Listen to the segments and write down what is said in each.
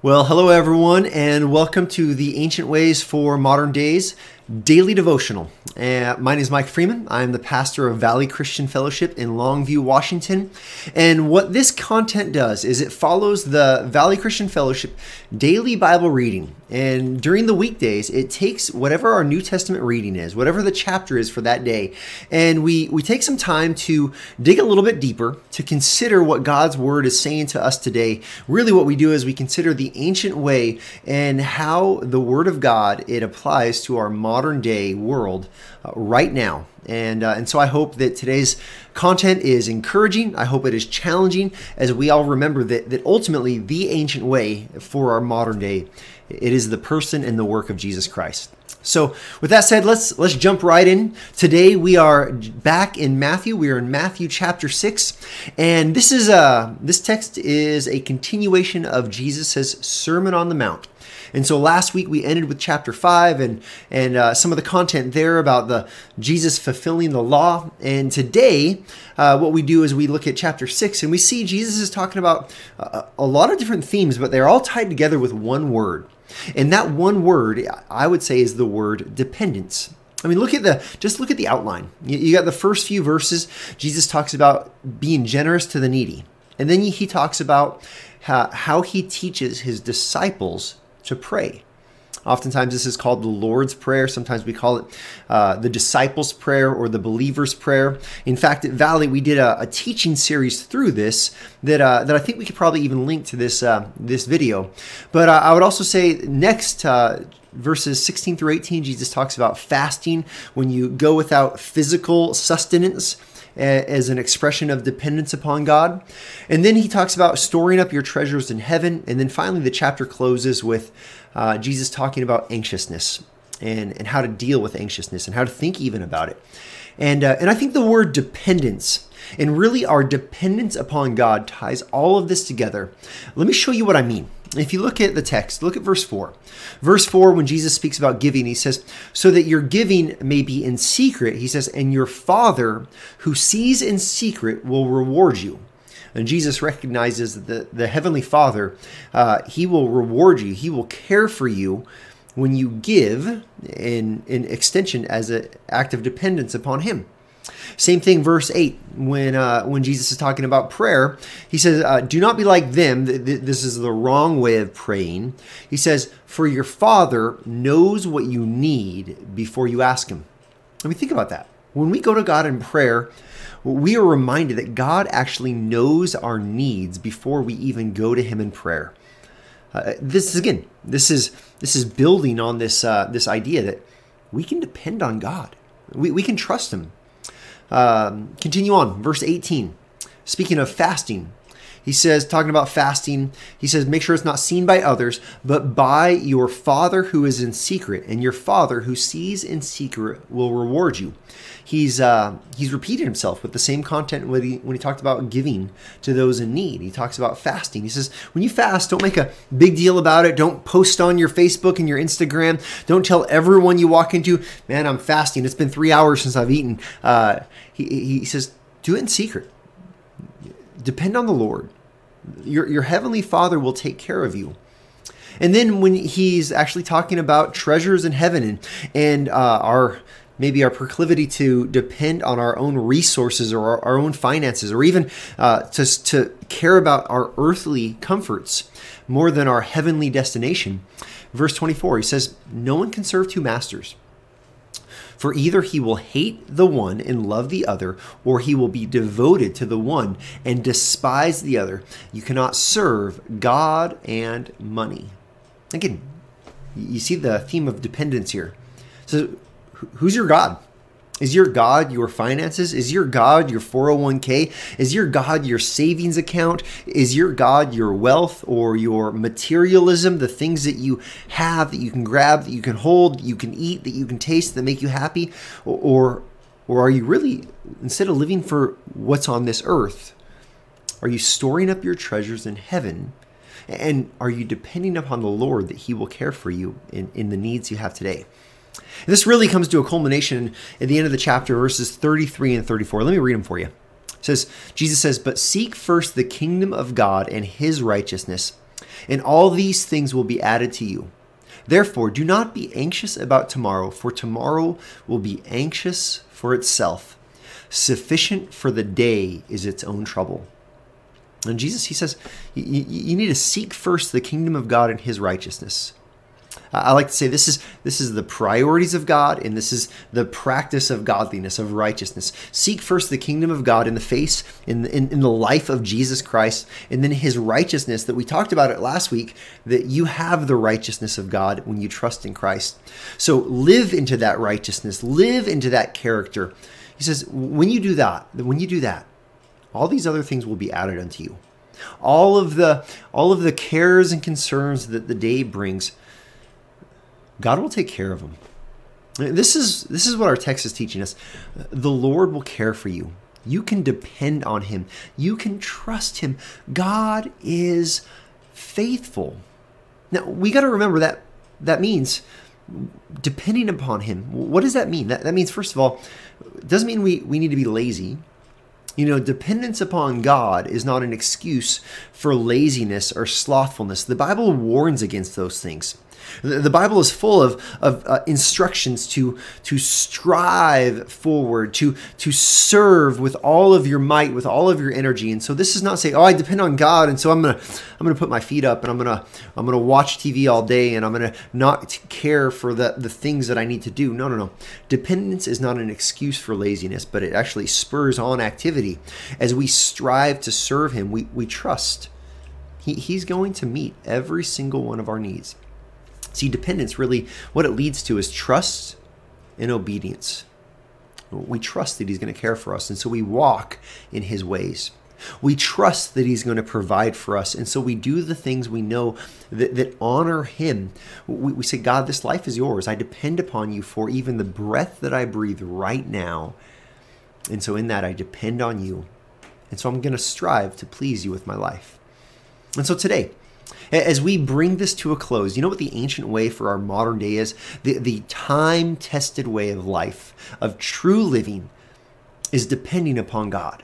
Well, hello everyone, and welcome to the Ancient Ways for Modern Days daily devotional. Uh, my name is Mike Freeman. I'm the pastor of Valley Christian Fellowship in Longview, Washington. And what this content does is it follows the Valley Christian Fellowship daily Bible reading. And during the weekdays, it takes whatever our New Testament reading is, whatever the chapter is for that day, and we, we take some time to dig a little bit deeper, to consider what God's Word is saying to us today. Really, what we do is we consider the ancient way and how the Word of God it applies to our modern modern day world uh, right now. And, uh, and so I hope that today's content is encouraging. I hope it is challenging as we all remember that, that ultimately the ancient way for our modern day, it is the person and the work of Jesus Christ. So with that said, let's let's jump right in. Today we are back in Matthew. We are in Matthew chapter 6, and this is a this text is a continuation of Jesus' Sermon on the Mount. And so last week we ended with chapter five and and uh, some of the content there about the Jesus fulfilling the law. And today, uh, what we do is we look at chapter six and we see Jesus is talking about a, a lot of different themes, but they're all tied together with one word. And that one word, I would say, is the word dependence. I mean, look at the just look at the outline. You, you, got the first few verses. Jesus talks about being generous to the needy, and then he talks about how, how he teaches his disciples to pray. Oftentimes, this is called the Lord's Prayer. Sometimes we call it uh, the Disciples' Prayer or the Believer's Prayer. In fact, at Valley, we did a, a teaching series through this that uh, that I think we could probably even link to this uh, this video. But uh, I would also say next uh, verses 16 through 18, Jesus talks about fasting when you go without physical sustenance as an expression of dependence upon God. And then he talks about storing up your treasures in heaven. And then finally, the chapter closes with uh, Jesus talking about anxiousness and, and how to deal with anxiousness and how to think even about it. And, uh, and I think the word dependence and really our dependence upon God ties all of this together. Let me show you what I mean. If you look at the text, look at verse 4. Verse 4, when Jesus speaks about giving, he says, So that your giving may be in secret, he says, and your Father who sees in secret will reward you. And Jesus recognizes that the Heavenly Father, uh, He will reward you, He will care for you when you give in, in extension as an act of dependence upon Him. Same thing, verse 8, when, uh, when Jesus is talking about prayer, he says, uh, Do not be like them. This is the wrong way of praying. He says, For your Father knows what you need before you ask Him. Let me think about that. When we go to God in prayer, we are reminded that God actually knows our needs before we even go to Him in prayer. Uh, this is again, this is this is building on this uh, this idea that we can depend on God. We, we can trust Him. Um, continue on, verse 18. Speaking of fasting, he says, talking about fasting, he says, make sure it's not seen by others, but by your Father who is in secret, and your Father who sees in secret will reward you he's uh, he's repeated himself with the same content when he when he talked about giving to those in need. He talks about fasting. He says when you fast, don't make a big deal about it. Don't post on your Facebook and your Instagram. Don't tell everyone you walk into, man, I'm fasting. It's been three hours since I've eaten. Uh, he he says do it in secret. Depend on the Lord. Your your heavenly Father will take care of you. And then when he's actually talking about treasures in heaven and and uh, our maybe our proclivity to depend on our own resources or our, our own finances, or even uh, to, to care about our earthly comforts more than our heavenly destination. Verse 24, he says, No one can serve two masters. For either he will hate the one and love the other, or he will be devoted to the one and despise the other. You cannot serve God and money. Again, you see the theme of dependence here. So who's your God? Is your God your finances? Is your God your 401k? Is your God your savings account? Is your God your wealth or your materialism, the things that you have that you can grab, that you can hold, that you can eat, that you can taste, that make you happy? Or, or are you really, instead of living for what's on this earth, are you storing up your treasures in heaven? And are you depending upon the Lord that He will care for you in, in the needs you have today? This really comes to a culmination at the end of the chapter, verses 33 and 34. Let me read them for you. It says, Jesus says, But seek first the kingdom of God and his righteousness, And all these things will be added to you. Therefore, do not be anxious about tomorrow, for tomorrow will be anxious for itself. Sufficient for the day is its own trouble. And Jesus, he says, you, need to seek first the kingdom of God and his righteousness. I like to say this is this is the priorities of God and this is the practice of godliness of righteousness. Seek first the kingdom of God in the face in, in in the life of Jesus Christ and then his righteousness that we talked about it last week that you have the righteousness of God when you trust in Christ. So live into that righteousness, live into that character. He says when you do that, when you do that, all these other things will be added unto you. All of the all of the cares and concerns that the day brings God will take care of them. This is this is what our text is teaching us. The Lord will care for you. You can depend on him. You can trust him. God is faithful. Now, we got to remember that that means depending upon him. What does that mean? That, that means, first of all, it doesn't mean we, we need to be lazy. You know, dependence upon God is not an excuse for laziness or slothfulness. The Bible warns against those things. The Bible is full of, of uh, instructions to, to strive forward, to, to serve with all of your might, with all of your energy. And so this is not saying, oh, I depend on God, and so I'm gonna I'm gonna put my feet up and I'm gonna I'm gonna watch TV all day and I'm gonna not care for the, the things that I need to do. No, no, no. Dependence is not an excuse for laziness, but it actually spurs on activity. As we strive to serve him, we, we trust. He, he's going to meet every single one of our needs. See, dependence really, what it leads to is trust and obedience. We trust that He's going to care for us, and so we walk in His ways. We trust that He's going to provide for us, and so we do the things we know that, that honor Him. We, we say, God, this life is yours. I depend upon you for even the breath that I breathe right now. And so, in that, I depend on you. And so, I'm going to strive to please you with my life. And so, today, as we bring this to a close, you know what the ancient way for our modern day is? The, the time tested way of life, of true living, is depending upon God.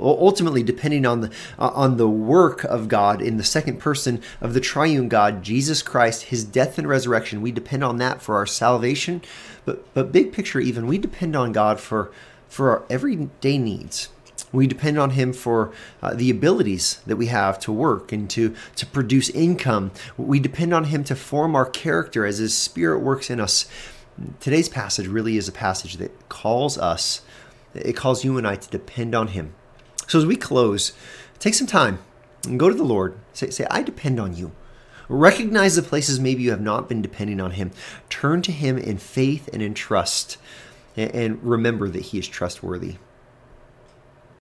Ultimately, depending on the uh, on the work of God in the second person of the triune God, Jesus Christ, His death and resurrection, we depend on that for our salvation. But but big picture, even we depend on God for for our everyday needs. We depend on Him for uh, the abilities that we have to work and to, to produce income. We depend on Him to form our character as His Spirit works in us. Today's passage really is a passage that calls us, it calls you and I to depend on Him. So as we close, take some time and go to the Lord. Say, say I depend on you. Recognize the places maybe you have not been depending on Him. Turn to Him in faith and in trust. And remember that He is trustworthy.